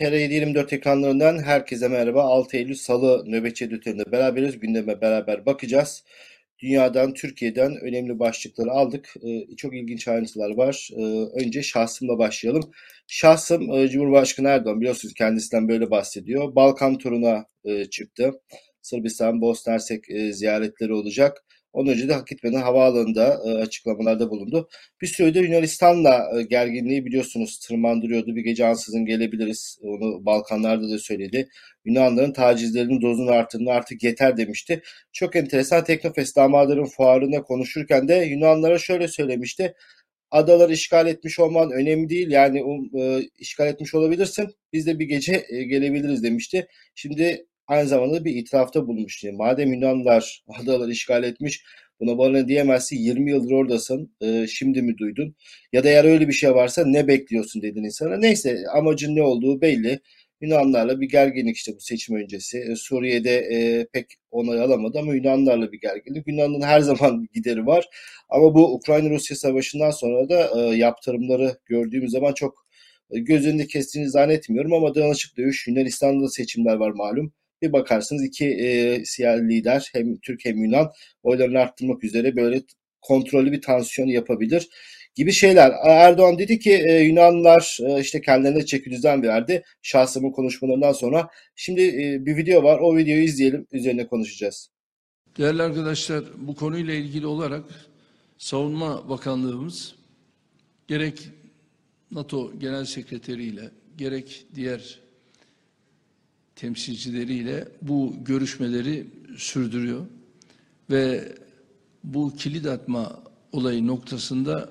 TR724 ekranlarından herkese merhaba. 6 Eylül Salı nöbetçi editöründe beraberiz. Gündeme beraber bakacağız. Dünyadan, Türkiye'den önemli başlıkları aldık. Ee, çok ilginç ayrıntılar var. Ee, önce şahsımla başlayalım. Şahsım e, Cumhurbaşkanı Erdoğan biliyorsunuz kendisinden böyle bahsediyor. Balkan turuna e, çıktı. Sırbistan, Bosna Hersek e, ziyaretleri olacak. Ondan önce de hak etmeden havaalanında e, açıklamalarda bulundu. Bir süredir Yunanistan'la e, gerginliği biliyorsunuz tırmandırıyordu. Bir gece ansızın gelebiliriz. Onu Balkanlarda da söyledi. Yunanların tacizlerinin dozunu arttığını artık yeter demişti. Çok enteresan Teknofest damadların fuarında konuşurken de Yunanlara şöyle söylemişti. Adaları işgal etmiş olman önemli değil. Yani um, e, işgal etmiş olabilirsin. Biz de bir gece e, gelebiliriz demişti. Şimdi aynı zamanda bir itirafta bulunmuş. Yani madem Yunanlar adaları işgal etmiş buna bana diyemezsin 20 yıldır oradasın e, şimdi mi duydun ya da eğer öyle bir şey varsa ne bekliyorsun dedin insana. Neyse amacın ne olduğu belli. Yunanlarla bir gerginlik işte bu seçim öncesi. E, Suriye'de e, pek onay alamadı ama Yunanlarla bir gerginlik. Yunan'ın her zaman gideri var. Ama bu Ukrayna-Rusya savaşından sonra da e, yaptırımları gördüğümüz zaman çok e, göz önünde kestiğini zannetmiyorum ama danışık dövüş Yunanistan'da seçimler var malum. Bir bakarsınız iki e, siyasi lider hem Türk hem Yunan oylarını arttırmak üzere böyle kontrollü bir tansiyon yapabilir gibi şeyler. Erdoğan dedi ki e, Yunanlılar e, işte kendilerine çeki düzen verdi şahsımın konuşmalarından sonra. Şimdi e, bir video var o videoyu izleyelim üzerine konuşacağız. Değerli arkadaşlar bu konuyla ilgili olarak Savunma Bakanlığımız gerek NATO Genel Sekreteri ile gerek diğer temsilcileriyle bu görüşmeleri sürdürüyor ve bu kilit atma olayı noktasında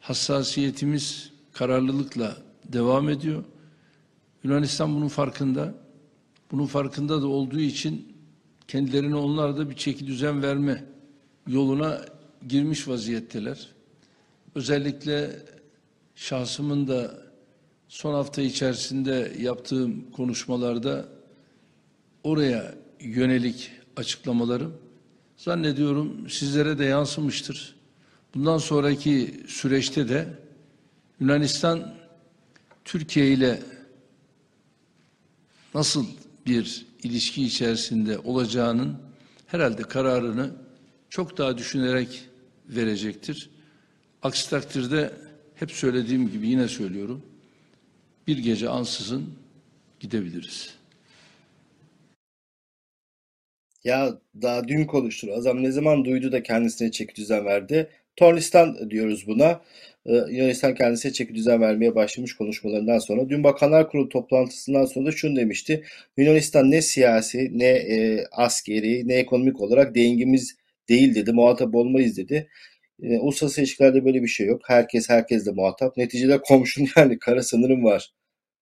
hassasiyetimiz kararlılıkla devam ediyor. Yunanistan bunun farkında. Bunun farkında da olduğu için kendilerine onlar da bir çeki düzen verme yoluna girmiş vaziyetteler. Özellikle şahsımın da son hafta içerisinde yaptığım konuşmalarda oraya yönelik açıklamalarım zannediyorum sizlere de yansımıştır. Bundan sonraki süreçte de Yunanistan Türkiye ile nasıl bir ilişki içerisinde olacağının herhalde kararını çok daha düşünerek verecektir. Aksi takdirde hep söylediğim gibi yine söylüyorum. Bir gece ansızın gidebiliriz. Ya daha dün konuştur. Adam ne zaman duydu da kendisine çeki düzen verdi. Tornistan diyoruz buna. Ee, Yunanistan kendisine çeki düzen vermeye başlamış konuşmalarından sonra. Dün Bakanlar Kurulu toplantısından sonra da şunu demişti. Yunanistan ne siyasi ne e, askeri ne ekonomik olarak dengimiz değil dedi. Muhatap olmayız dedi. E, uluslararası ilişkilerde böyle bir şey yok. Herkes herkesle muhatap. Neticede komşun yani kara sınırın var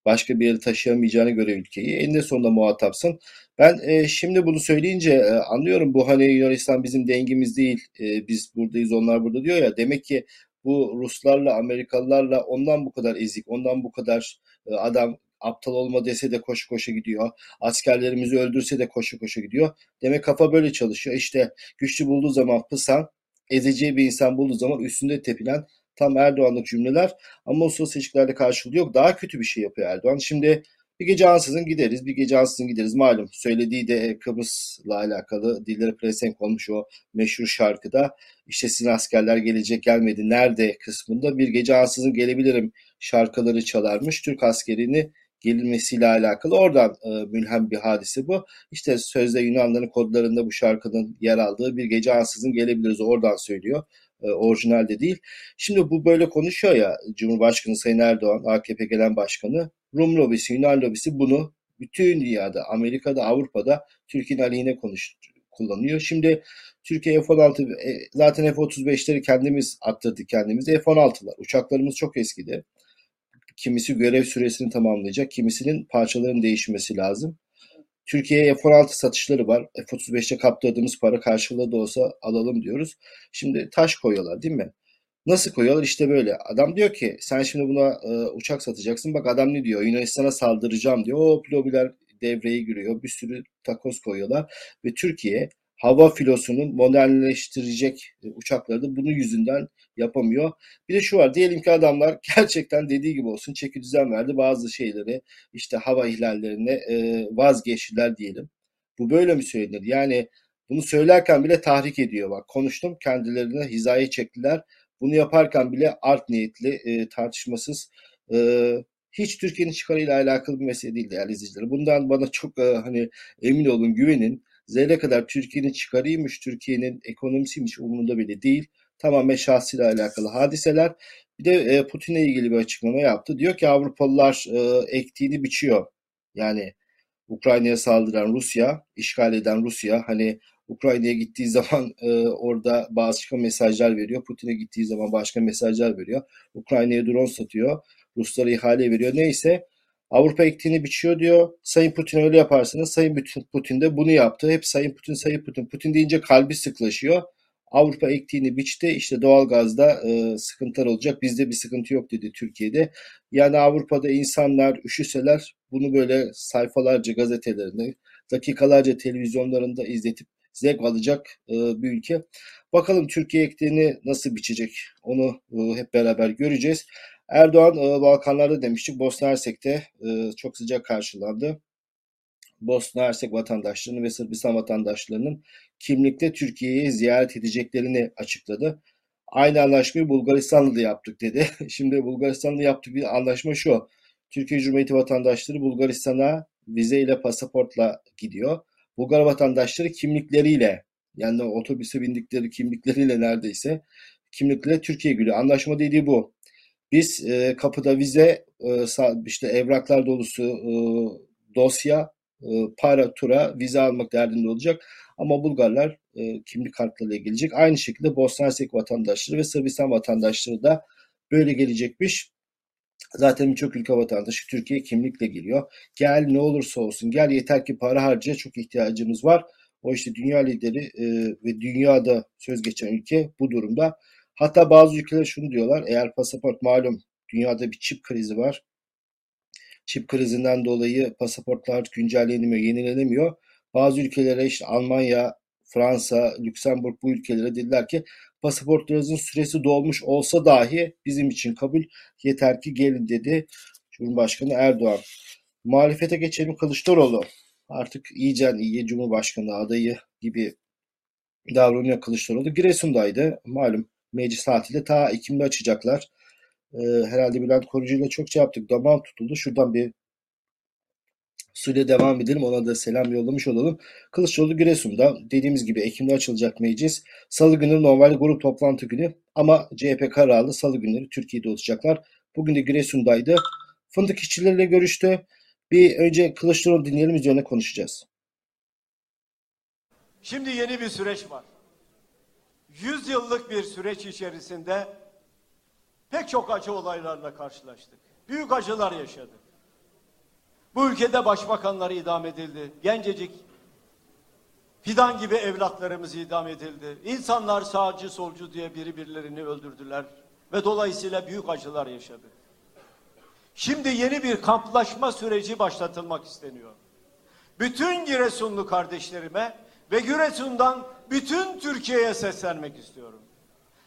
başka bir yere taşıyamayacağını göre ülkeyi eninde sonunda muhatapsın. Ben e, şimdi bunu söyleyince e, anlıyorum bu hani Yunanistan bizim dengimiz değil e, biz buradayız onlar burada diyor ya demek ki bu Ruslarla Amerikalılarla ondan bu kadar ezik ondan bu kadar e, adam aptal olma dese de koşu koşu gidiyor. Askerlerimizi öldürse de koşu koşu gidiyor. Demek kafa böyle çalışıyor. İşte güçlü bulduğu zaman pısan, ezeceği bir insan bulduğu zaman üstünde tepilen Tam Erdoğan'lık cümleler ama uluslararası ilişkilerde karşılığı yok. Daha kötü bir şey yapıyor Erdoğan. Şimdi bir gece ansızın gideriz, bir gece ansızın gideriz. Malum söylediği de Kıbrıs'la alakalı dilleri presenk olmuş o meşhur şarkıda. İşte sizin askerler gelecek gelmedi nerede kısmında bir gece ansızın gelebilirim şarkıları çalarmış. Türk askerini gelinmesiyle alakalı oradan e, mülhem bir hadise bu. İşte sözde Yunanların kodlarında bu şarkının yer aldığı bir gece ansızın gelebiliriz oradan söylüyor e, orijinalde değil. Şimdi bu böyle konuşuyor ya Cumhurbaşkanı Sayın Erdoğan, AKP gelen başkanı. Rum lobisi, Yunan lobisi bunu bütün dünyada, Amerika'da, Avrupa'da Türkiye'nin aleyhine konuş, kullanıyor. Şimdi Türkiye F-16 e, zaten F-35'leri kendimiz attırdık kendimiz. F-16'lar uçaklarımız çok eskidi. Kimisi görev süresini tamamlayacak, kimisinin parçaların değişmesi lazım. Türkiye'ye F-16 satışları var. F-35'te kaptırdığımız para karşılığı da olsa alalım diyoruz. Şimdi taş koyuyorlar değil mi? Nasıl koyuyorlar? İşte böyle. Adam diyor ki sen şimdi buna e, uçak satacaksın. Bak adam ne diyor? Yunanistan'a saldıracağım diyor. O lobiler devreye giriyor. Bir sürü takoz koyuyorlar. Ve Türkiye hava filosunun modernleştirecek e, uçakları da bunun yüzünden yapamıyor. Bir de şu var diyelim ki adamlar gerçekten dediği gibi olsun çeki düzen verdi bazı şeyleri işte hava ihlallerine e, vazgeçtiler diyelim. Bu böyle mi söylenir? Yani bunu söylerken bile tahrik ediyor bak konuştum kendilerine hizaya çektiler. Bunu yaparken bile art niyetli e, tartışmasız hiç Türkiye'nin çıkarıyla alakalı bir mesele değil değerli izleyiciler. Bundan bana çok hani emin olun güvenin. Zerre kadar Türkiye'nin çıkarıymış, Türkiye'nin ekonomisiymiş umurunda bile değil. Tamamen şahsıyla alakalı hadiseler. Bir de e, Putin'le ilgili bir açıklama yaptı. Diyor ki Avrupalılar e, ektiğini biçiyor. Yani Ukrayna'ya saldıran Rusya, işgal eden Rusya hani Ukrayna'ya gittiği zaman e, orada başka mesajlar veriyor. Putin'e gittiği zaman başka mesajlar veriyor. Ukrayna'ya drone satıyor. Ruslara ihale veriyor. Neyse Avrupa ektiğini biçiyor diyor. Sayın Putin öyle yaparsanız Sayın Putin de bunu yaptı. Hep Sayın Putin, Sayın Putin. Putin deyince kalbi sıklaşıyor. Avrupa ektiğini biçti. İşte doğalgazda e, sıkıntılar olacak. Bizde bir sıkıntı yok dedi Türkiye'de. Yani Avrupa'da insanlar üşüseler bunu böyle sayfalarca gazetelerinde, dakikalarca televizyonlarında izletip zevk alacak e, bir ülke. Bakalım Türkiye ektiğini nasıl biçecek onu e, hep beraber göreceğiz. Erdoğan e, Balkanlarda demiştik. Bosna Hersek'te e, çok sıcak karşılandı. Bosna Hersek vatandaşlarının ve Sırbistan vatandaşlarının kimlikle Türkiye'yi ziyaret edeceklerini açıkladı. Aynı anlaşmayı Bulgaristan'la da yaptık dedi. Şimdi Bulgaristan'la yaptık bir anlaşma şu. Türkiye Cumhuriyeti vatandaşları Bulgaristan'a vize ile pasaportla gidiyor. Bulgar vatandaşları kimlikleriyle yani otobüse bindikleri kimlikleriyle neredeyse kimlikle Türkiye'ye geliyor. Anlaşma dediği bu. Biz e, kapıda vize, e, işte evraklar dolusu e, dosya, e, para, tura, vize almak derdinde olacak. Ama Bulgarlar e, kimlik kartlarıyla gelecek. Aynı şekilde Bosna Hersek vatandaşları ve Sırbistan vatandaşları da böyle gelecekmiş. Zaten birçok ülke vatandaşı Türkiye kimlikle geliyor. Gel ne olursa olsun gel yeter ki para harcaya çok ihtiyacımız var. O işte dünya lideri e, ve dünyada söz geçen ülke bu durumda. Hatta bazı ülkeler şunu diyorlar. Eğer pasaport malum dünyada bir çip krizi var. Çip krizinden dolayı pasaportlar güncellenemiyor, yenilenemiyor. Bazı ülkelere işte Almanya, Fransa, Lüksemburg bu ülkelere dediler ki pasaportlarınızın süresi dolmuş olsa dahi bizim için kabul yeter ki gelin dedi Cumhurbaşkanı Erdoğan. Muhalefete geçelim Kılıçdaroğlu. Artık iyicen iyi Cumhurbaşkanı adayı gibi davranıyor Kılıçdaroğlu. Giresun'daydı. Malum meclis tatili ta Ekim'de açacaklar. Ee, herhalde Bülent Korucu ile çok şey yaptık. Damağım tutuldu. Şuradan bir suyla devam edelim. Ona da selam yollamış olalım. Kılıçdaroğlu Giresun'da dediğimiz gibi Ekim'de açılacak meclis. Salı günü normal grup toplantı günü ama CHP kararlı salı günleri Türkiye'de olacaklar. Bugün de Giresun'daydı. Fındık işçileriyle görüştü. Bir önce Kılıçdaroğlu dinleyelim üzerine konuşacağız. Şimdi yeni bir süreç var. 100 yıllık bir süreç içerisinde pek çok acı olaylarla karşılaştık. Büyük acılar yaşadık. Bu ülkede başbakanlar idam edildi. Gencecik fidan gibi evlatlarımız idam edildi. İnsanlar sağcı solcu diye biri birilerini öldürdüler ve dolayısıyla büyük acılar yaşadık. Şimdi yeni bir kamplaşma süreci başlatılmak isteniyor. Bütün Giresunlu kardeşlerime ve Giresun'dan bütün Türkiye'ye seslenmek istiyorum.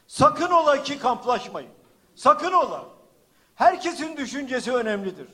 Sakın ola ki kamplaşmayın. Sakın ola. Herkesin düşüncesi önemlidir.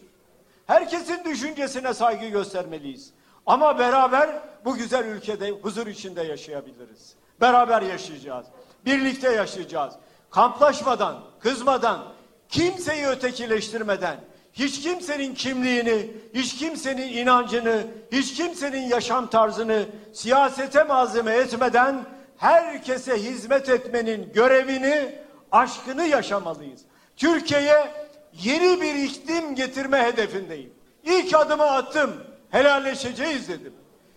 Herkesin düşüncesine saygı göstermeliyiz. Ama beraber bu güzel ülkede huzur içinde yaşayabiliriz. Beraber yaşayacağız. Birlikte yaşayacağız. Kamplaşmadan, kızmadan, kimseyi ötekileştirmeden, hiç kimsenin kimliğini, hiç kimsenin inancını, hiç kimsenin yaşam tarzını siyasete malzeme etmeden herkese hizmet etmenin görevini, aşkını yaşamalıyız. Türkiye'ye yeni bir iklim getirme hedefindeyim. İlk adımı attım, helalleşeceğiz dedim.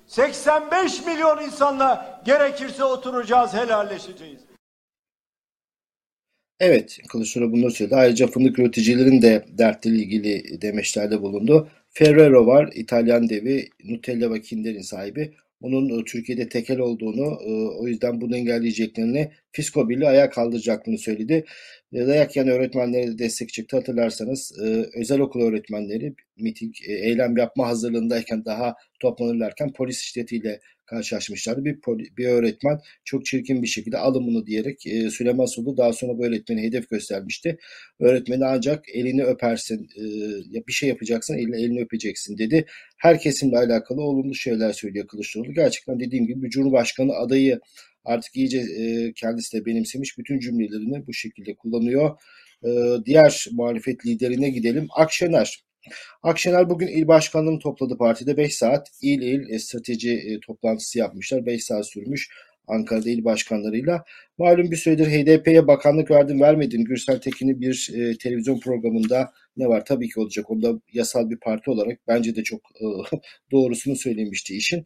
85 milyon insanla gerekirse oturacağız, helalleşeceğiz. Evet, Kılıçdaroğlu bunları söyledi. Ayrıca fındık üreticilerin de dertleriyle ilgili demeçlerde bulundu. Ferrero var, İtalyan devi, Nutella ve Kinder'in sahibi. Onun e, Türkiye'de tekel olduğunu, e, o yüzden bunu engelleyeceklerini, Fisko Birliği ayağa kaldıracaklarını söyledi. E, dayak yiyen öğretmenlere de destek çıktı. Hatırlarsanız özel okul öğretmenleri miting, eylem yapma hazırlığındayken daha toplanırlarken polis şiddetiyle karşılaşmışlardı. Bir, bir öğretmen çok çirkin bir şekilde alın bunu diyerek e, Süleyman Soylu daha sonra bu öğretmeni hedef göstermişti. Öğretmeni ancak elini öpersin, e, bir şey yapacaksın elini, elini öpeceksin dedi. Her kesimle alakalı olumlu şeyler söylüyor Kılıçdaroğlu. Gerçekten dediğim gibi Cumhurbaşkanı adayı artık iyice e, kendisi de benimsemiş bütün cümlelerini bu şekilde kullanıyor. E, diğer muhalefet liderine gidelim. Akşener. Akşener bugün il başkanlığını topladı partide 5 saat il il e, strateji e, toplantısı yapmışlar. 5 saat sürmüş. Ankara'da il başkanlarıyla. Malum bir süredir HDP'ye bakanlık verdin vermedin. Gürsel Tekin'i bir e, televizyon programında ne var? Tabii ki olacak. O da yasal bir parti olarak bence de çok doğrusunu söylemişti işin.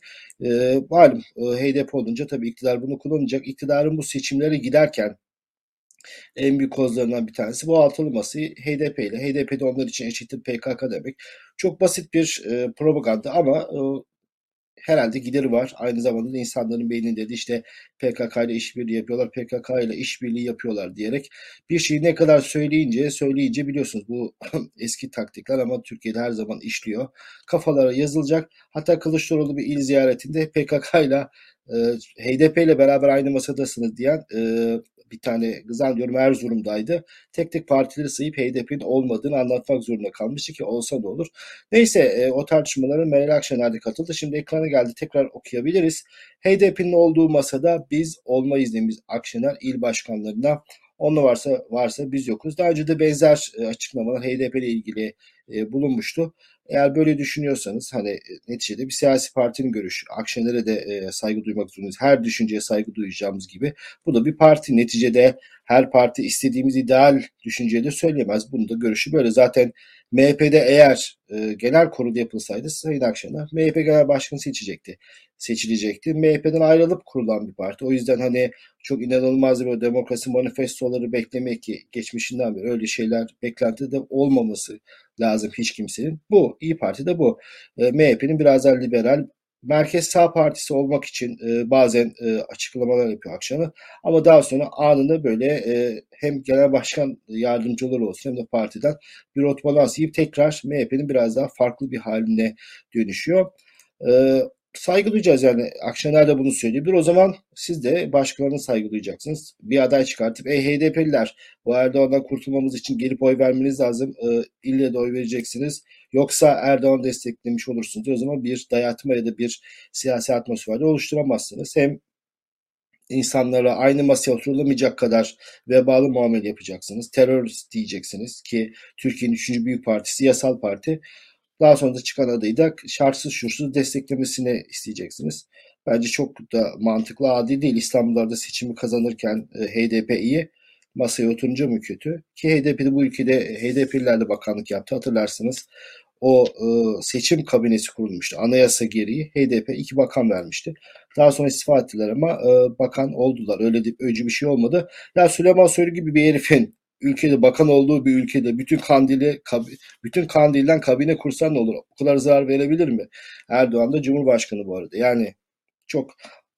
Malum HDP olunca tabii iktidar bunu kullanacak. İktidarın bu seçimlere giderken en büyük kozlarından bir tanesi bu altılı masayı HDP ile. HDP de onlar için eşittir PKK demek. Çok basit bir e, propaganda ama e, herhalde gideri var. Aynı zamanda da insanların beyninde de işte PKK ile işbirliği yapıyorlar, PKK ile işbirliği yapıyorlar diyerek bir şeyi ne kadar söyleyince söyleyince biliyorsunuz bu eski taktikler ama Türkiye'de her zaman işliyor. Kafalara yazılacak. Hatta Kılıçdaroğlu bir il ziyaretinde PKK ile HDP ile beraber aynı masadasınız diyen e, bir tane zannediyorum Erzurum'daydı. Tek tek partileri sayıp HDP'nin olmadığını anlatmak zorunda kalmıştı ki olsa da olur. Neyse e, o tartışmalara Meral Akşener de katıldı. Şimdi ekrana geldi tekrar okuyabiliriz. HDP'nin olduğu masada biz olmayız demiş Akşener il başkanlarına. Onunla varsa varsa biz yokuz. Daha önce de benzer e, açıklamalar HDP ile ilgili e, bulunmuştu. Eğer böyle düşünüyorsanız hani e, neticede bir siyasi partinin görüşü. Akşener'e de e, saygı duymak zorundayız. Her düşünceye saygı duyacağımız gibi. Bu da bir parti. Neticede her parti istediğimiz ideal düşünceyi de söyleyemez. Bunun da görüşü böyle. Zaten MHP'de eğer e, genel kurulu yapılsaydı Sayın Akşener MHP genel başkanı seçecekti. Seçilecekti. MHP'den ayrılıp kurulan bir parti. O yüzden hani çok inanılmaz bir demokrasi manifestoları beklemek ki geçmişinden beri öyle şeyler beklentide olmaması lazım hiç kimsenin. Bu İyi Parti de bu. E, MHP'nin biraz daha liberal merkez sağ partisi olmak için e, bazen e, açıklamalar yapıyor akşamı. Ama daha sonra anında böyle e, hem genel başkan yardımcıları olsun hem de partiden bir rotbalans yiyip tekrar MHP'nin biraz daha farklı bir haline dönüşüyor. E, saygı duyacağız yani. Akşener de bunu söylüyor. Bir o zaman siz de başkalarına saygı duyacaksınız. Bir aday çıkartıp ey HDP'liler bu Erdoğan'dan kurtulmamız için gelip oy vermeniz lazım. E, ille de oy vereceksiniz. Yoksa Erdoğan desteklemiş olursunuz. O zaman bir dayatma ya da bir siyasi atmosferde oluşturamazsınız. Hem insanlara aynı masaya oturulamayacak kadar vebalı muamele yapacaksınız. Terörist diyeceksiniz ki Türkiye'nin üçüncü büyük partisi yasal parti. Daha sonra da çıkan adayı da şartsız şursuz desteklemesini isteyeceksiniz. Bence çok da mantıklı adil değil. İstanbul'da seçimi kazanırken e, HDP iyi. Masaya oturunca mı kötü? Ki HDP'de bu ülkede HDP'lilerle bakanlık yaptı. Hatırlarsınız o e, seçim kabinesi kurulmuştu. Anayasa gereği HDP iki bakan vermişti. Daha sonra istifa ettiler ama e, bakan oldular. Öyle de öncü bir şey olmadı. Ya Süleyman Soylu gibi bir herifin ülkede bakan olduğu bir ülkede bütün kandili bütün kandilden kabine kursan ne olur? O kadar zarar verebilir mi? Erdoğan da Cumhurbaşkanı bu arada. Yani çok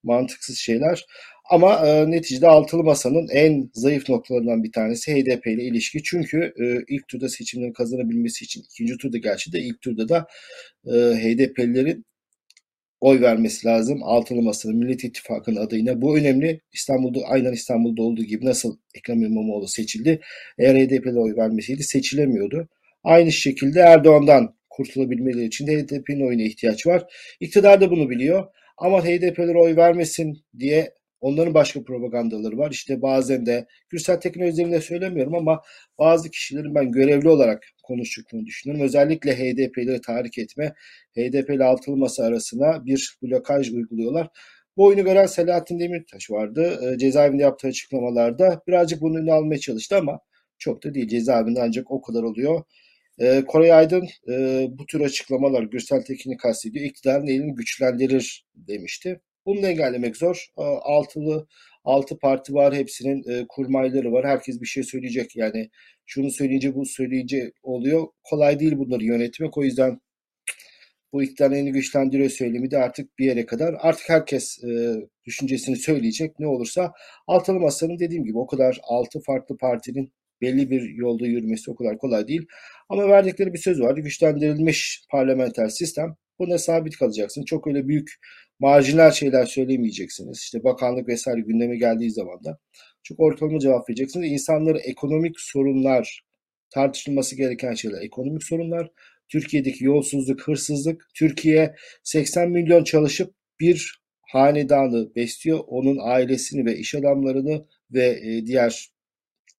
mantıksız şeyler. Ama e, neticede altılı masanın en zayıf noktalarından bir tanesi HDP ile ilişki. Çünkü e, ilk turda seçimleri kazanabilmesi için ikinci turda gerçi de ilk turda da e, HDP'lilerin oy vermesi lazım. Altılı Masa'nın Millet İttifakı'nın adayına. Bu önemli. İstanbul'da aynen İstanbul'da olduğu gibi nasıl Ekrem İmamoğlu seçildi. Eğer HDP'de oy vermeseydi seçilemiyordu. Aynı şekilde Erdoğan'dan kurtulabilmeleri için de HDP'nin oyuna ihtiyaç var. İktidar da bunu biliyor. Ama HDP'lere oy vermesin diye Onların başka propagandaları var. İşte bazen de Gürsel Tekin özelinde söylemiyorum ama bazı kişilerin ben görevli olarak konuştuklarını düşünüyorum. Özellikle HDP'leri tahrik etme, HDP ile altılı masa arasına bir blokaj uyguluyorlar. Bu oyunu gören Selahattin Demirtaş vardı. E, cezaevinde yaptığı açıklamalarda birazcık bunun önüne almaya çalıştı ama çok da değil. Cezaevinde ancak o kadar oluyor. E, Koray Aydın e, bu tür açıklamalar Gürsel Tekin'i kastediyor. İktidarın elini güçlendirir demişti. Bunu engellemek zor. Altılı altı parti var. Hepsinin e, kurmayları var. Herkes bir şey söyleyecek. Yani şunu söyleyince bu söyleyince oluyor. Kolay değil bunları yönetmek. O yüzden bu iktidarın elini güçlendiriyor söylemi de artık bir yere kadar. Artık herkes e, düşüncesini söyleyecek. Ne olursa altılı masanın dediğim gibi o kadar altı farklı partinin belli bir yolda yürümesi o kadar kolay değil. Ama verdikleri bir söz vardı. Güçlendirilmiş parlamenter sistem. Buna sabit kalacaksın. Çok öyle büyük marjinal şeyler söylemeyeceksiniz. İşte bakanlık vesaire gündeme geldiği zaman da çok ortalama cevap vereceksiniz. İnsanları ekonomik sorunlar tartışılması gereken şeyler. Ekonomik sorunlar, Türkiye'deki yolsuzluk, hırsızlık. Türkiye 80 milyon çalışıp bir hanedanı besliyor. Onun ailesini ve iş adamlarını ve e, diğer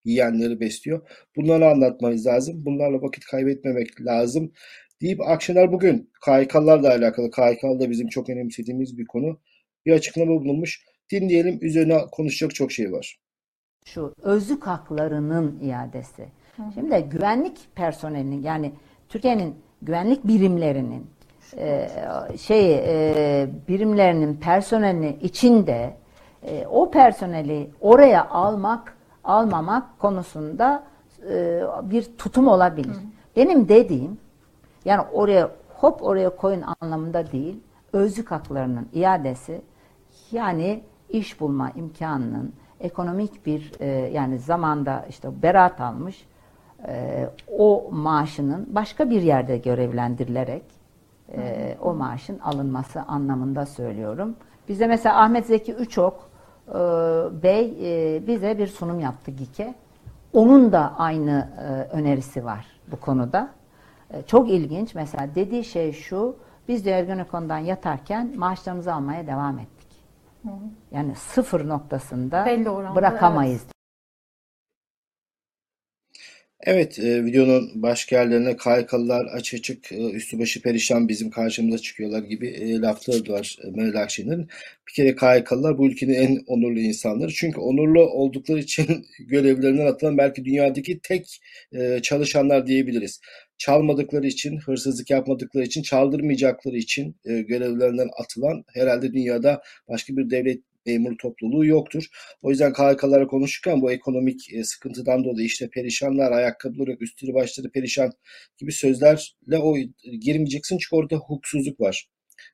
yiyenleri besliyor. Bunları anlatmanız lazım. Bunlarla vakit kaybetmemek lazım. Deyip Akşener bugün KHK'larla alakalı, KHK'lı da bizim çok önemsediğimiz bir konu. Bir açıklama bulunmuş. Dinleyelim. Üzerine konuşacak çok şey var. Şu özlük haklarının iadesi. Şimdi güvenlik personelinin yani Türkiye'nin güvenlik birimlerinin e, şey e, birimlerinin personelini içinde e, o personeli oraya almak almamak konusunda e, bir tutum olabilir. Hı. Benim dediğim yani oraya hop oraya koyun anlamında değil özlük haklarının iadesi yani iş bulma imkanının ekonomik bir e, yani zamanda işte beraat almış e, o maaşının başka bir yerde görevlendirilerek e, o maaşın alınması anlamında söylüyorum. Bize mesela Ahmet Zeki Üçok e, Bey e, bize bir sunum yaptı GİK'e. Onun da aynı e, önerisi var bu konuda. E, çok ilginç. Mesela dediği şey şu, biz de Ergenekon'dan yatarken maaşlarımızı almaya devam ettik. Hı hı. Yani sıfır noktasında bırakamayız. Evet. Evet, e, videonun başka yerlerine KYK'lılar aç açık, e, üstü başı perişan bizim karşımıza çıkıyorlar gibi e, lafları var e, Meral Akşener'in. Bir kere KYK'lılar bu ülkenin en onurlu insanları. Çünkü onurlu oldukları için görevlerinden atılan belki dünyadaki tek e, çalışanlar diyebiliriz. Çalmadıkları için, hırsızlık yapmadıkları için, çaldırmayacakları için e, görevlerinden atılan herhalde dünyada başka bir devlet memur topluluğu yoktur. O yüzden KHK'lara konuşurken bu ekonomik e, sıkıntıdan dolayı işte perişanlar, ayakkabıları yok, üstleri başları perişan gibi sözlerle o girmeyeceksin çünkü orada hukuksuzluk var.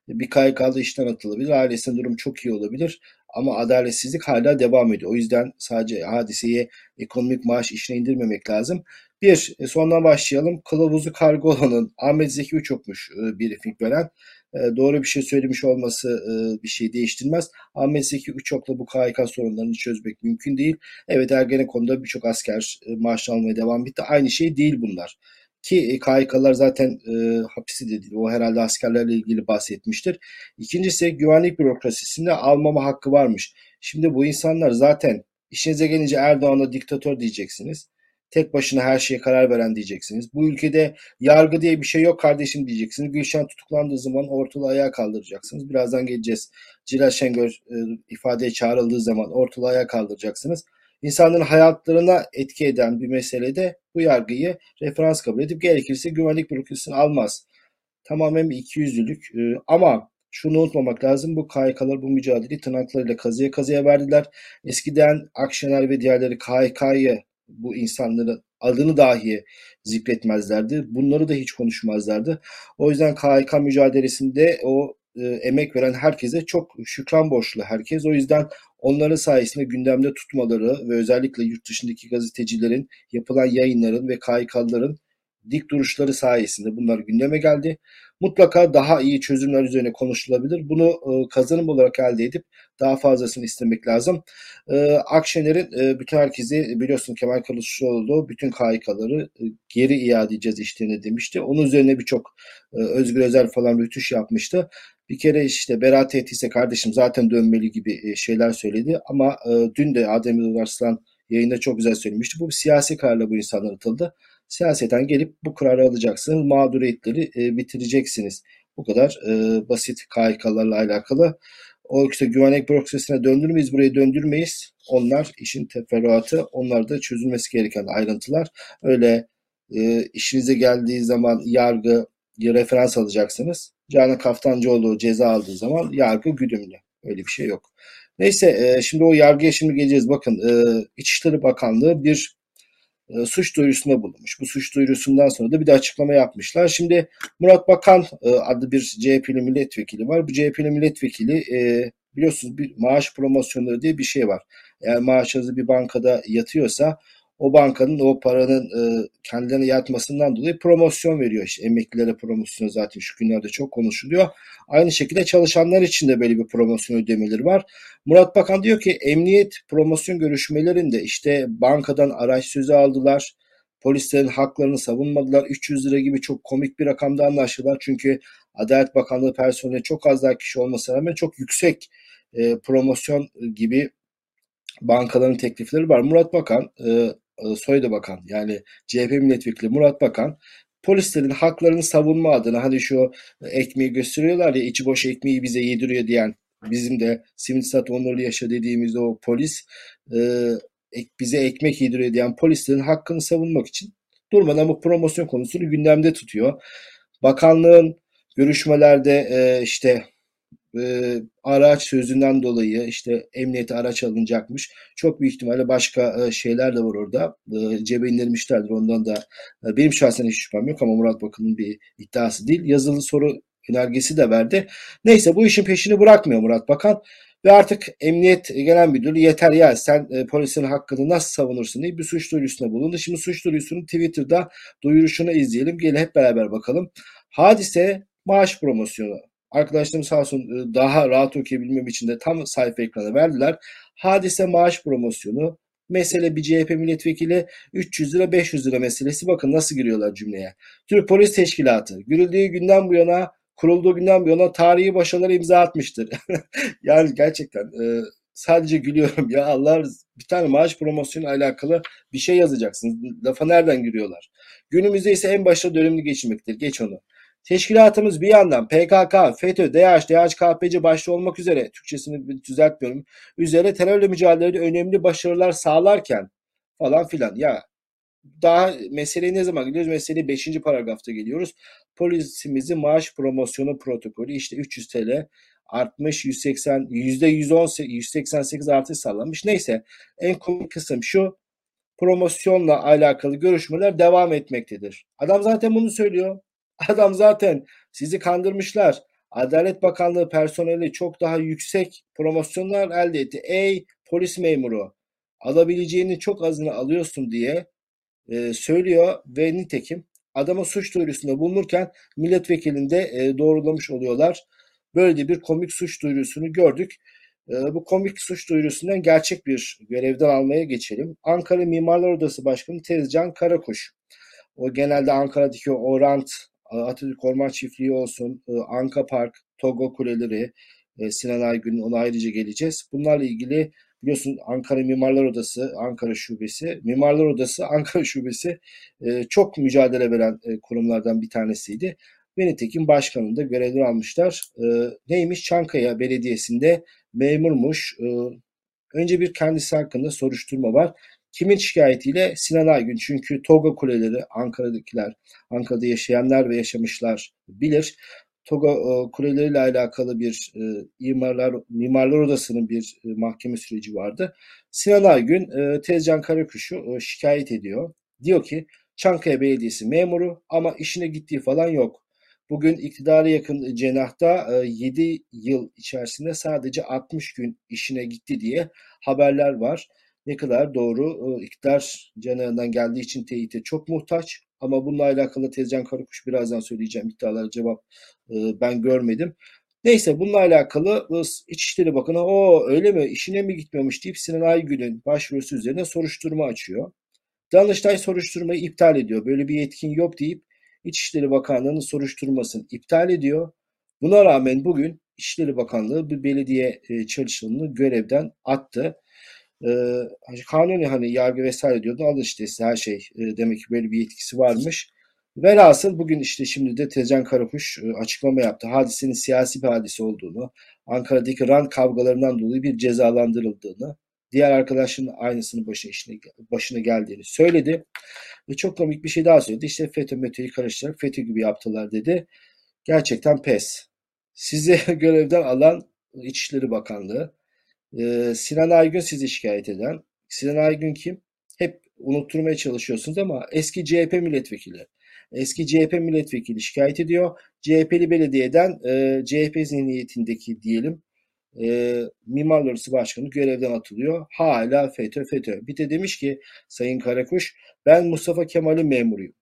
Bir KHK'da işten atılabilir, ailesinin durum çok iyi olabilir ama adaletsizlik hala devam ediyor. O yüzden sadece hadiseye ekonomik maaş işine indirmemek lazım. Bir, e, sondan başlayalım. Kılavuzu kargo olanın Ahmet Zeki Uçok'muş e, briefing veren. E, doğru bir şey söylemiş olması e, bir şey değiştirmez. Ahmet Zeki Uçok'la bu KHK sorunlarını çözmek mümkün değil. Evet Ergenekon'da birçok asker e, maaş almaya devam etti. Aynı şey değil bunlar. Ki KHK'lar zaten e, hapisi de değil. O herhalde askerlerle ilgili bahsetmiştir. İkincisi güvenlik bürokrasisinde almama hakkı varmış. Şimdi bu insanlar zaten işinize gelince Erdoğan'a diktatör diyeceksiniz tek başına her şeye karar veren diyeceksiniz. Bu ülkede yargı diye bir şey yok kardeşim diyeceksiniz. Gülşen tutuklandığı zaman ortalığı ayağa kaldıracaksınız. Birazdan geleceğiz. Cilal Şengör e, ifadeye çağrıldığı zaman ortalığı ayağa kaldıracaksınız. İnsanların hayatlarına etki eden bir meselede bu yargıyı referans kabul edip gerekirse güvenlik bürokrasisini almaz. Tamamen bir ikiyüzlülük. E, ama şunu unutmamak lazım. Bu KHK'lar bu mücadeleyi tırnaklarıyla kazıya kazıya verdiler. Eskiden Akşener ve diğerleri KHK'yı bu insanların adını dahi zikretmezlerdi. Bunları da hiç konuşmazlardı. O yüzden KHK mücadelesinde o e, emek veren herkese çok şükran borçlu herkes. O yüzden onların sayesinde gündemde tutmaları ve özellikle yurt dışındaki gazetecilerin yapılan yayınların ve KHK'ların dik duruşları sayesinde bunlar gündeme geldi. Mutlaka daha iyi çözümler üzerine konuşulabilir. Bunu e, kazanım olarak elde edip daha fazlasını istemek lazım. E, Akşener'in e, bütün herkesi biliyorsun Kemal Kılıçdaroğlu bütün KHK'ları e, geri iade edeceğiz işlerine demişti. Onun üzerine birçok e, Özgür Özel falan rütüş yapmıştı. Bir kere işte beraat ettiyse kardeşim zaten dönmeli gibi e, şeyler söyledi. Ama e, dün de Adem Yılmaz yayında çok güzel söylemişti. Bu bir siyasi kararla bu insanlar atıldı siyaseten gelip bu kararı alacaksınız. Mağduriyetleri e, bitireceksiniz. Bu kadar e, basit KHK'larla alakalı. O işte güvenlik bürokrasisine döndürmeyiz, buraya döndürmeyiz. Onlar işin teferruatı, onlar da çözülmesi gereken ayrıntılar. Öyle e, işinize geldiği zaman yargı referans alacaksınız. Canan Kaftancıoğlu ceza aldığı zaman yargı güdümlü. Öyle bir şey yok. Neyse e, şimdi o yargıya şimdi geleceğiz. Bakın e, İçişleri Bakanlığı bir e, suç duyurusunda bulunmuş. Bu suç duyurusundan sonra da bir de açıklama yapmışlar. Şimdi Murat Bakan e, adlı bir CHP'li milletvekili var. Bu CHP'li milletvekili e, biliyorsunuz bir maaş promosyonları diye bir şey var. Eğer maaşınız bir bankada yatıyorsa o bankanın o paranın e, kendilerine yatmasından dolayı promosyon veriyor. İşte emeklilere promosyon zaten şu günlerde çok konuşuluyor. Aynı şekilde çalışanlar için de böyle bir promosyon ödemeleri var. Murat Bakan diyor ki emniyet promosyon görüşmelerinde işte bankadan araç sözü aldılar. Polislerin haklarını savunmadılar. 300 lira gibi çok komik bir rakamda anlaştılar. Çünkü Adalet Bakanlığı personeli çok az daha kişi olmasına rağmen çok yüksek e, promosyon gibi bankaların teklifleri var. Murat Bakan, e, e Soyda Bakan yani CHP milletvekili Murat Bakan polislerin haklarını savunma adına hani şu ekmeği gösteriyorlar ya içi boş ekmeği bize yediriyor diyen bizim de Simitsat Onurlu Yaşa dediğimiz o polis e, bize ekmek yediriyor diyen polislerin hakkını savunmak için durmadan bu promosyon konusunu gündemde tutuyor. Bakanlığın görüşmelerde e, işte e, araç sözünden dolayı işte emniyete araç alınacakmış. Çok büyük ihtimalle başka e, şeyler de var orada. E, cebe indirmişlerdir. Ondan da e, benim şahsen hiç şüphem yok ama Murat Bakan'ın bir iddiası değil. Yazılı soru önergesi de verdi. Neyse bu işin peşini bırakmıyor Murat Bakan. Ve artık Emniyet Genel Müdürü yeter ya sen e, polisin hakkını nasıl savunursun diye bir suç duyurusunda bulundu. Şimdi suç duyurusunun Twitter'da duyuruşunu izleyelim. Gelin hep beraber bakalım. Hadise maaş promosyonu. Arkadaşlarım sağ olsun e, daha rahat okuyabilmem için de tam sayfa ekranı verdiler. Hadise maaş promosyonu. Mesele bir CHP milletvekili 300 lira 500 lira meselesi. Bakın nasıl giriyorlar cümleye. Türk Polis Teşkilatı. Görüldüğü günden bu yana kurulduğu günden bu yana tarihi başarılara imza atmıştır. yani gerçekten e, sadece gülüyorum ya Allah bir tane maaş promosyonu alakalı bir şey yazacaksınız. Lafa nereden giriyorlar? Günümüzde ise en başta dönemini geçirmektir. Geç onu. Teşkilatımız bir yandan PKK, FETÖ, DH, DHKPC başta olmak üzere, Türkçesini düzeltmiyorum, üzere terörle mücadelede önemli başarılar sağlarken falan filan. Ya daha meseleye ne zaman gidiyoruz? Meseleye 5. paragrafta geliyoruz. Polisimizin maaş promosyonu protokolü işte 300 TL artmış 180 yüzde 118 188 artış sağlanmış. Neyse en komik kısım şu promosyonla alakalı görüşmeler devam etmektedir. Adam zaten bunu söylüyor. Adam zaten sizi kandırmışlar. Adalet Bakanlığı personeli çok daha yüksek promosyonlar elde etti. Ey polis memuru alabileceğini çok azını alıyorsun diye e, söylüyor ve nitekim adama suç duyurusunda bulunurken milletvekilinde e, doğrulamış oluyorlar. Böyle bir komik suç duyurusunu gördük. E, bu komik suç duyurusundan gerçek bir görevden almaya geçelim. Ankara Mimarlar Odası Başkanı Tezcan Karakuş. O genelde Ankara'daki o rant, Atatürk Orman Çiftliği olsun, e, Anka Park, Togo Kuleleri, e, Sinan Aygün'ün ona ayrıca geleceğiz. Bunlarla ilgili Biliyorsun Ankara Mimarlar Odası, Ankara Şubesi, Mimarlar Odası, Ankara Şubesi e, çok mücadele veren kurumlardan bir tanesiydi. Ve nitekim başkanını da almışlar. Neymiş? Çankaya Belediyesi'nde memurmuş. Önce bir kendisi hakkında soruşturma var. Kimin şikayetiyle? Sinan Aygün. Çünkü Toga Kuleleri Ankara'dakiler, Ankara'da yaşayanlar ve yaşamışlar bilir. TOGA e, kuleleriyle alakalı bir e, mimarlar, mimarlar odasının bir e, mahkeme süreci vardı. Sinan Aygün e, Tezcan Karakuş'u e, şikayet ediyor. Diyor ki Çankaya Belediyesi memuru ama işine gittiği falan yok. Bugün iktidara yakın cenahta e, 7 yıl içerisinde sadece 60 gün işine gitti diye haberler var. Ne kadar doğru e, iktidar cenahından geldiği için teyite çok muhtaç. Ama bununla alakalı Tezcan Karakuş birazdan söyleyeceğim iddialara cevap e, ben görmedim. Neyse bununla alakalı İçişleri Bakanı o öyle mi işine mi gitmiyormuş deyip Sinan Aygül'ün başvurusu üzerine soruşturma açıyor. Danıştay soruşturmayı iptal ediyor. Böyle bir yetkin yok deyip İçişleri Bakanlığı'nın soruşturmasını iptal ediyor. Buna rağmen bugün İçişleri Bakanlığı bir belediye e, çalışanını görevden attı e, kanuni hani yargı vesaire diyordu. Alın işte her şey e, demek ki böyle bir yetkisi varmış. Velhasıl bugün işte şimdi de Tezcan Karakuş e, açıklama yaptı. Hadisenin siyasi bir hadise olduğunu, Ankara'daki rant kavgalarından dolayı bir cezalandırıldığını, diğer arkadaşların aynısının başına, işine, başına geldiğini söyledi. Ve çok komik bir şey daha söyledi. İşte FETÖ METÖ'yü karıştırarak FETÖ gibi yaptılar dedi. Gerçekten pes. Sizi görevden alan İçişleri Bakanlığı, ee, Sinan Aygün sizi şikayet eden. Sinan Aygün kim? Hep unutturmaya çalışıyorsunuz ama eski CHP milletvekili. Eski CHP milletvekili şikayet ediyor. CHP'li belediyeden e, CHP zihniyetindeki diyelim e, Mimarlar Odası Başkanı görevden atılıyor. Hala FETÖ FETÖ. Bir de demiş ki Sayın Karakuş ben Mustafa Kemal'in memuruyum.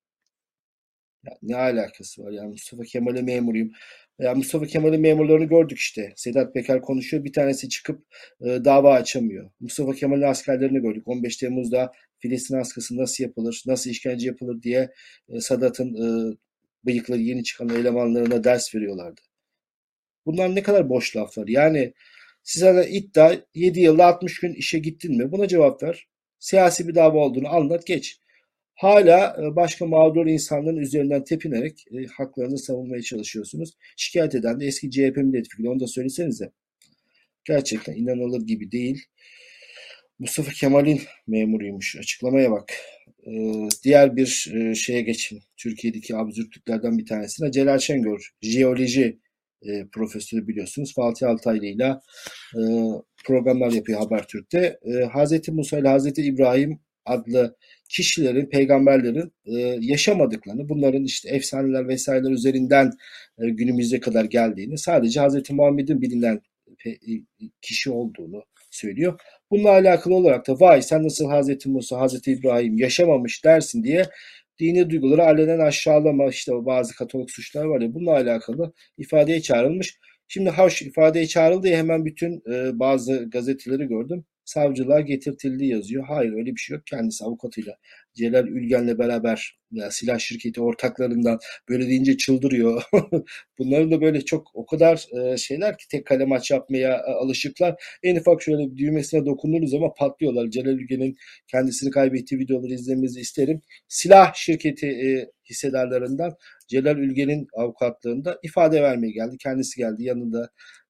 Ya ne alakası var yani Mustafa Kemal'in memuruyum. Ya Mustafa Kemal'in memurlarını gördük işte. Sedat Peker konuşuyor. Bir tanesi çıkıp e, dava açamıyor. Mustafa Kemal'in askerlerini gördük. 15 Temmuz'da Filistin askısı nasıl yapılır, nasıl işkence yapılır diye e, Sadat'ın e, bıyıkları yeni çıkan elemanlarına ders veriyorlardı. Bunlar ne kadar boş laflar. Yani size iddia 7 yılda 60 gün işe gittin mi? Buna cevap ver. Siyasi bir dava olduğunu anlat geç. Hala e, başka mağdur insanların üzerinden tepinerek e, haklarını savunmaya çalışıyorsunuz. Şikayet eden de eski CHP milletvekili. Onu da söylesenize. Gerçekten inanılır gibi değil. Mustafa Kemal'in memuruymuş. Açıklamaya bak. Ee, diğer bir e, şeye geçin. Türkiye'deki absürtlüklerden bir tanesine. Celal Şengör, jeoloji e, profesörü biliyorsunuz. Fatih Altaylı ile e, programlar yapıyor Habertürk'te. E, Hazreti Musa ile Hazreti İbrahim adlı kişilerin, peygamberlerin e, yaşamadıklarını, bunların işte efsaneler vesaireler üzerinden e, günümüze kadar geldiğini, sadece Hazreti Muhammed'in bilinen e, kişi olduğunu söylüyor. Bununla alakalı olarak da vay sen nasıl Hazreti Musa, Hazreti İbrahim yaşamamış dersin diye dini duyguları alenen aşağılama işte bazı katolik suçlar var ya bununla alakalı ifadeye çağrılmış. Şimdi hoş ifadeye çağrıldı ya hemen bütün e, bazı gazeteleri gördüm savcılığa getirtildi yazıyor. Hayır öyle bir şey yok. Kendisi avukatıyla Celal Ülgen'le beraber ya, silah şirketi ortaklarından böyle deyince çıldırıyor. Bunların da böyle çok o kadar e, şeyler ki tek kale maç yapmaya e, alışıklar. En ufak şöyle bir düğmesine dokunduğunuz zaman patlıyorlar. Celal Ülgen'in kendisini kaybettiği videoları izlemenizi isterim. Silah şirketi e, hissedarlarından Celal Ülgen'in avukatlığında ifade vermeye geldi. Kendisi geldi. Yanında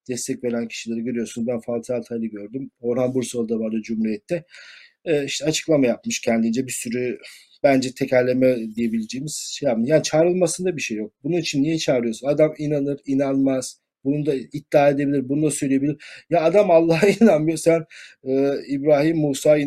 destek veren kişileri görüyorsunuz. Ben Fatih Altaylı gördüm. Orhan Bursalı da vardı Cumhuriyet'te. E, işte açıklama yapmış kendince bir sürü bence tekerleme diyebileceğimiz şey yapmış. Yani çağrılmasında bir şey yok. Bunun için niye çağırıyorsun? Adam inanır, inanmaz. Bunu da iddia edebilir, bunu da söyleyebilir. Ya adam Allah'a inanmıyor. Sen e, İbrahim, Musa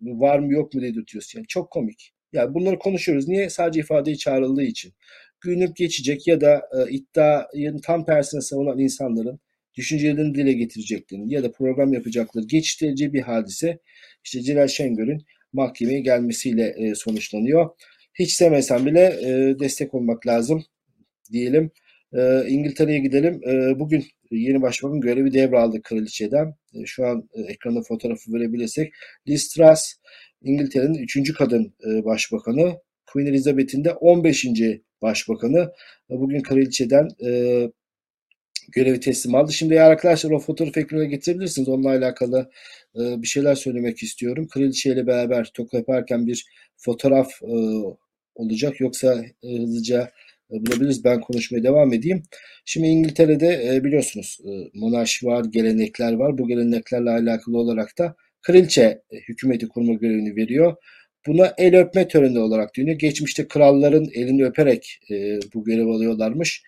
var mı yok mu dedirtiyorsun. Yani çok komik. Yani bunları konuşuyoruz. Niye? Sadece ifadeyi çağrıldığı için. Günüp geçecek ya da e, iddianın tam tersine savunan insanların düşüncelerini dile getireceklerini ya da program yapacakları geçiştirici bir hadise işte Celal Şengör'ün mahkemeye gelmesiyle e, sonuçlanıyor. Hiç istemesen bile e, destek olmak lazım diyelim. E, İngiltere'ye gidelim. E, bugün yeni başbakan görevi devraldı kraliçeden. E, şu an e, ekranda fotoğrafı verebilirsek. Liz Truss İngiltere'nin 3. kadın e, başbakanı. Queen Elizabeth'in de 15. başbakanı. E, bugün kraliçeden e, görevi teslim aldı. Şimdi arkadaşlar o fotoğraf ekrana getirebilirsiniz. Onunla alakalı e, bir şeyler söylemek istiyorum. Kraliçe ile beraber toka yaparken bir fotoğraf e, olacak. Yoksa e, hızlıca e, bulabiliriz. Ben konuşmaya devam edeyim. Şimdi İngiltere'de e, biliyorsunuz e, monarşi var, gelenekler var. Bu geleneklerle alakalı olarak da kraliçe e, hükümeti kurma görevini veriyor. Buna el öpme töreni olarak dönüyor. Geçmişte kralların elini öperek e, bu görev alıyorlarmış.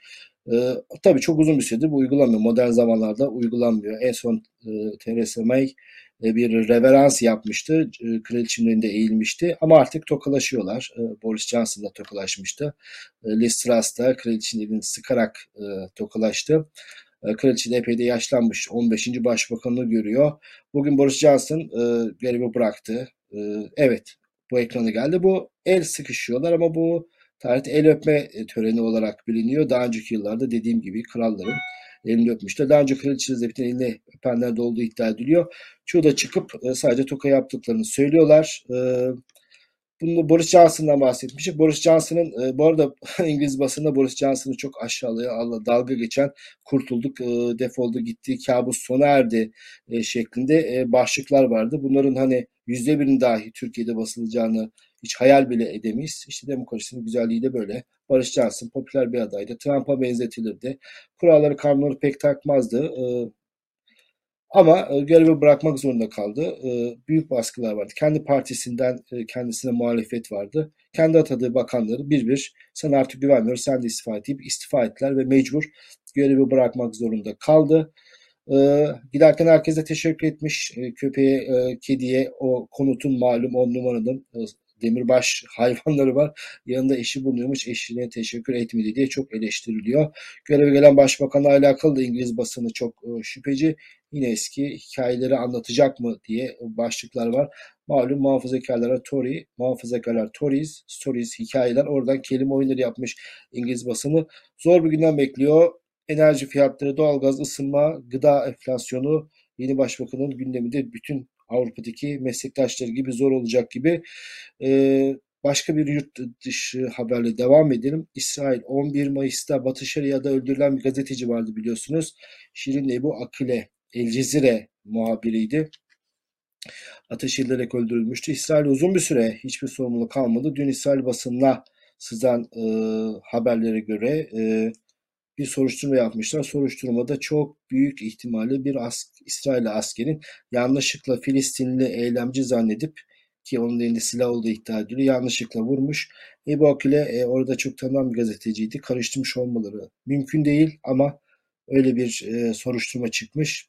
E, tabii çok uzun bir süredir bu uygulanmıyor. Modern zamanlarda uygulanmıyor. En son e, Theresa May e, bir reverans yapmıştı. E, kraliçenin önünde eğilmişti. Ama artık tokalaşıyorlar. E, Boris Johnson da tokalaşmıştı. E, Liz Truss da kraliçenin elini sıkarak e, tokalaştı. E, kraliçe de epey de yaşlanmış. 15. başbakanlığı görüyor. Bugün Boris Johnson e, görevi bıraktı. E, evet bu ekrana geldi. Bu el sıkışıyorlar ama bu tarihte el öpme e, töreni olarak biliniyor. Daha önceki yıllarda dediğim gibi kralların elini öpmüşler. Daha önce Kraliçe Elizabeth'in elini öpenler de olduğu iddia ediliyor. Çoğu da çıkıp e, sadece toka yaptıklarını söylüyorlar. E, bunu Boris Johnson'dan bahsetmiştik. Boris Johnson'ın bu arada İngiliz basında Boris Johnson'ı çok aşağılaya dalga geçen kurtulduk, defoldu gitti, kabus sona erdi şeklinde başlıklar vardı. Bunların hani yüzde birini dahi Türkiye'de basılacağını hiç hayal bile edemeyiz. İşte demokrasinin güzelliği de böyle. Barış Johnson popüler bir adaydı. Trump'a benzetilirdi. Kuralları kanunları pek takmazdı. Ee, ama e, görevi bırakmak zorunda kaldı. Ee, büyük baskılar vardı. Kendi partisinden e, kendisine muhalefet vardı. Kendi atadığı bakanları bir bir sana artık güvenmiyoruz sen de istifa et deyip istifa ettiler ve mecbur görevi bırakmak zorunda kaldı. Ee, giderken herkese teşekkür etmiş. Ee, köpeğe, e, kediye o konutun malum on numaranın e, demirbaş hayvanları var. Yanında eşi bulunuyormuş. Eşine teşekkür etmedi diye çok eleştiriliyor. Göreve gelen başbakanla alakalı da İngiliz basını çok e, şüpheci. Yine eski hikayeleri anlatacak mı diye başlıklar var. Malum muhafazakarlara Tory, muhafazakarlar Tories, Stories, hikayeler oradan kelime oyunları yapmış İngiliz basını. Zor bir günden bekliyor. Enerji fiyatları, doğalgaz, ısınma, gıda enflasyonu yeni başbakanın gündeminde bütün Avrupa'daki meslektaşları gibi zor olacak gibi. Ee, başka bir yurt dışı haberle devam edelim. İsrail 11 Mayıs'ta Batı Şeria'da öldürülen bir gazeteci vardı biliyorsunuz. Şirin Ebu Akile El Cezire muhabiriydi. Ateş edilerek öldürülmüştü. İsrail uzun bir süre hiçbir sorumluluk kalmadı. Dün İsrail basınına sızan e, haberlere göre e, bir soruşturma yapmışlar. Soruşturmada çok büyük ihtimalle bir ask İsrail askerin yanlışlıkla Filistinli eylemci zannedip ki onun elinde silah olduğu iddia ediliyor. Yanlışlıkla vurmuş. Ebu Akile e, orada çok tanınan bir gazeteciydi. Karıştırmış olmaları mümkün değil ama öyle bir e, soruşturma çıkmış.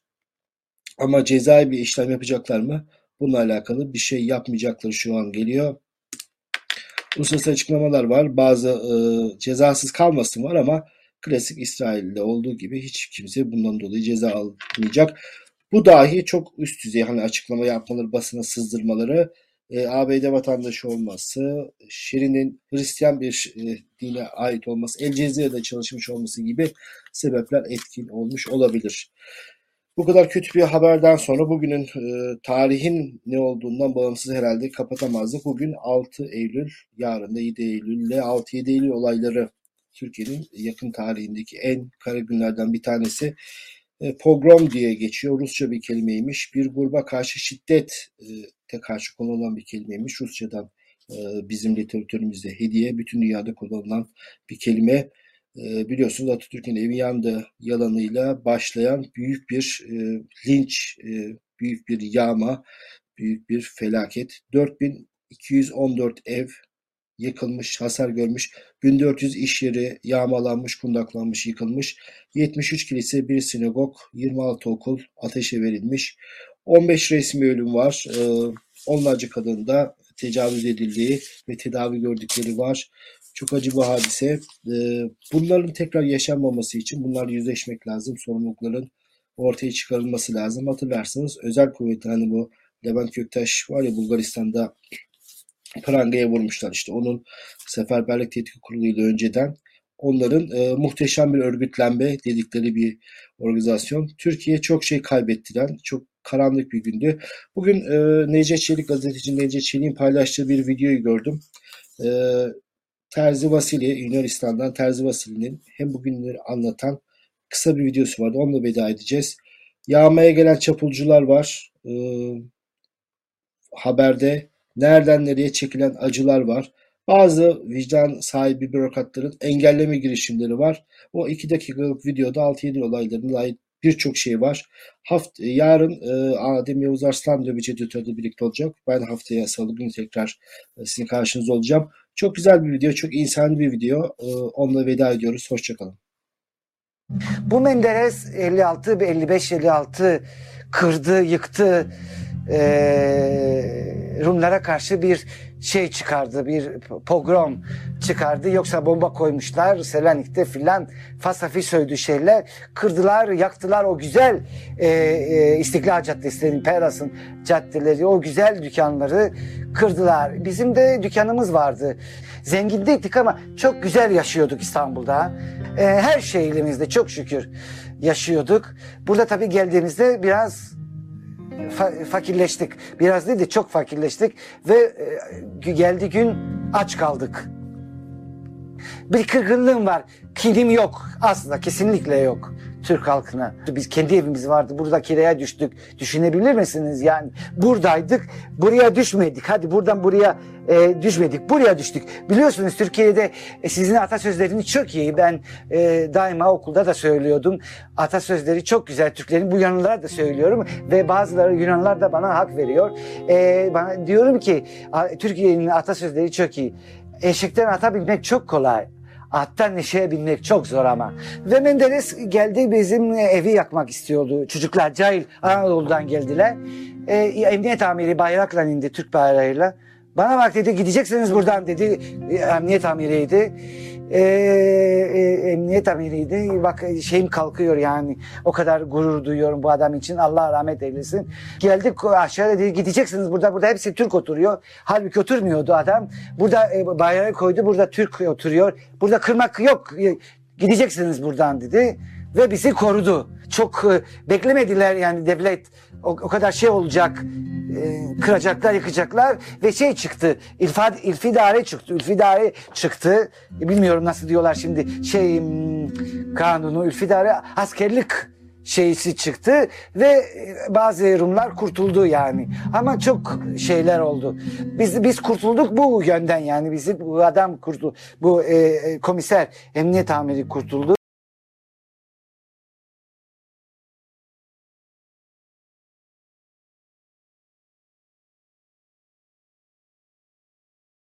Ama cezai bir işlem yapacaklar mı? Bununla alakalı bir şey yapmayacakları şu an geliyor. Uluslararası açıklamalar var. Bazı e, cezasız kalmasın var ama klasik İsrail'de olduğu gibi hiç kimse bundan dolayı ceza almayacak. Bu dahi çok üst düzey hani açıklama yapmaları, basına sızdırmaları, e, ABD vatandaşı olması, Şirin'in Hristiyan bir e, dine ait olması, El Cezire'de çalışmış olması gibi sebepler etkin olmuş olabilir. Bu kadar kötü bir haberden sonra bugünün e, tarihin ne olduğundan bağımsız herhalde kapatamazdık. Bugün 6 Eylül, yarın da 7 Eylül ile 6-7 Eylül olayları Türkiye'nin yakın tarihindeki en kara günlerden bir tanesi. E, pogrom diye geçiyor. Rusça bir kelimeymiş. Bir gruba karşı şiddet e, karşı kullanılan bir kelimeymiş. Rusçadan e, bizim literatürümüzde hediye, bütün dünyada kullanılan bir kelime. E, biliyorsunuz Atatürk'ün evi yandı yalanıyla başlayan büyük bir linç, büyük bir yağma, büyük bir felaket. 4214 ev yıkılmış, hasar görmüş. 1400 iş yeri yağmalanmış, kundaklanmış, yıkılmış. 73 kilise, bir sinagog, 26 okul ateşe verilmiş. 15 resmi ölüm var. Ee, onlarca kadın da tecavüz edildiği ve tedavi gördükleri var. Çok acı bir hadise. Ee, bunların tekrar yaşanmaması için bunlarla yüzleşmek lazım. Sorumlulukların ortaya çıkarılması lazım. Hatırlarsınız özel kuvvetler hani bu Levent Göktaş var ya Bulgaristan'da prangaya vurmuşlar işte onun Seferberlik Tetkik Kurulu önceden onların e, muhteşem bir örgütlenme dedikleri bir organizasyon. Türkiye çok şey kaybettiren, çok karanlık bir gündü. Bugün e, Necdet Çelik, gazeteci Necdet Çelik'in paylaştığı bir videoyu gördüm. E, Terzi Vasili, Yunanistan'dan Terzi Vasili'nin hem bugünleri anlatan kısa bir videosu vardı. Onunla veda edeceğiz. Yağmaya gelen çapulcular var. E, haberde nereden nereye çekilen acılar var. Bazı vicdan sahibi bürokratların engelleme girişimleri var. O iki dakikalık videoda 6-7 olaylarına ait birçok şey var. Haft yarın e, Adem Yavuz Arslan bir editörde birlikte olacak. Ben haftaya salı günü tekrar e, sizin karşınızda olacağım. Çok güzel bir video, çok insani bir video. E, onunla veda ediyoruz. Hoşçakalın. Bu Menderes 56, 55-56 kırdı, yıktı. Ee, Rumlara karşı bir şey çıkardı, bir pogrom çıkardı. Yoksa bomba koymuşlar Selanik'te filan fasafi söylediği şeyler. Kırdılar, yaktılar o güzel e, e, İstiklal Caddesi'nin, Peras'ın caddeleri, o güzel dükkanları kırdılar. Bizim de dükkanımız vardı. Zengin değildik ama çok güzel yaşıyorduk İstanbul'da. E, her şey çok şükür yaşıyorduk. Burada tabii geldiğimizde biraz fa- fakirleştik. Biraz değil de çok fakirleştik ve e, geldi gün aç kaldık. Bir kırgınlığım var. Kinim yok. Aslında kesinlikle yok. Türk halkına. Biz kendi evimiz vardı. Burada kiraya düştük. Düşünebilir misiniz? Yani buradaydık. Buraya düşmedik. Hadi buradan buraya e, düşmedik. Buraya düştük. Biliyorsunuz Türkiye'de e, sizin atasözleriniz çok iyi. Ben e, daima okulda da söylüyordum. Atasözleri çok güzel. Türklerin bu Yunanlılar da söylüyorum. Ve bazıları Yunanlılar da bana hak veriyor. E, bana diyorum ki Türkiye'nin atasözleri çok iyi. Eşekten ata binmek çok kolay. Attan neşeye binmek çok zor ama. Ve Menderes geldi bizim evi yakmak istiyordu. Çocuklar cahil Anadolu'dan geldiler. E, emniyet amiri bayrakla indi Türk bayrağıyla. Bana bak dedi gideceksiniz buradan dedi. E, Emniyet amiriydi. E, e, emniyet amiriydi. Bak şeyim kalkıyor yani. O kadar gurur duyuyorum bu adam için. Allah rahmet eylesin. Geldik aşağı dedi gideceksiniz burada. Burada hepsi Türk oturuyor. Halbuki oturmuyordu adam. Burada e, bayrağı koydu. Burada Türk oturuyor. Burada kırmak yok. Gideceksiniz buradan dedi. Ve bizi korudu. Çok e, beklemediler yani devlet. O, o kadar şey olacak e, kıracaklar yıkacaklar ve şey çıktı. İlfad, ilfidare çıktı ilfidare çıktı. E, bilmiyorum nasıl diyorlar şimdi. Şey kanunu ilfidare askerlik şeysi çıktı ve e, bazı Rumlar kurtuldu yani. Ama çok şeyler oldu. Biz biz kurtulduk bu yönden yani. Bizi bu adam kurtuldu bu e, e, komiser emniyet amiri kurtuldu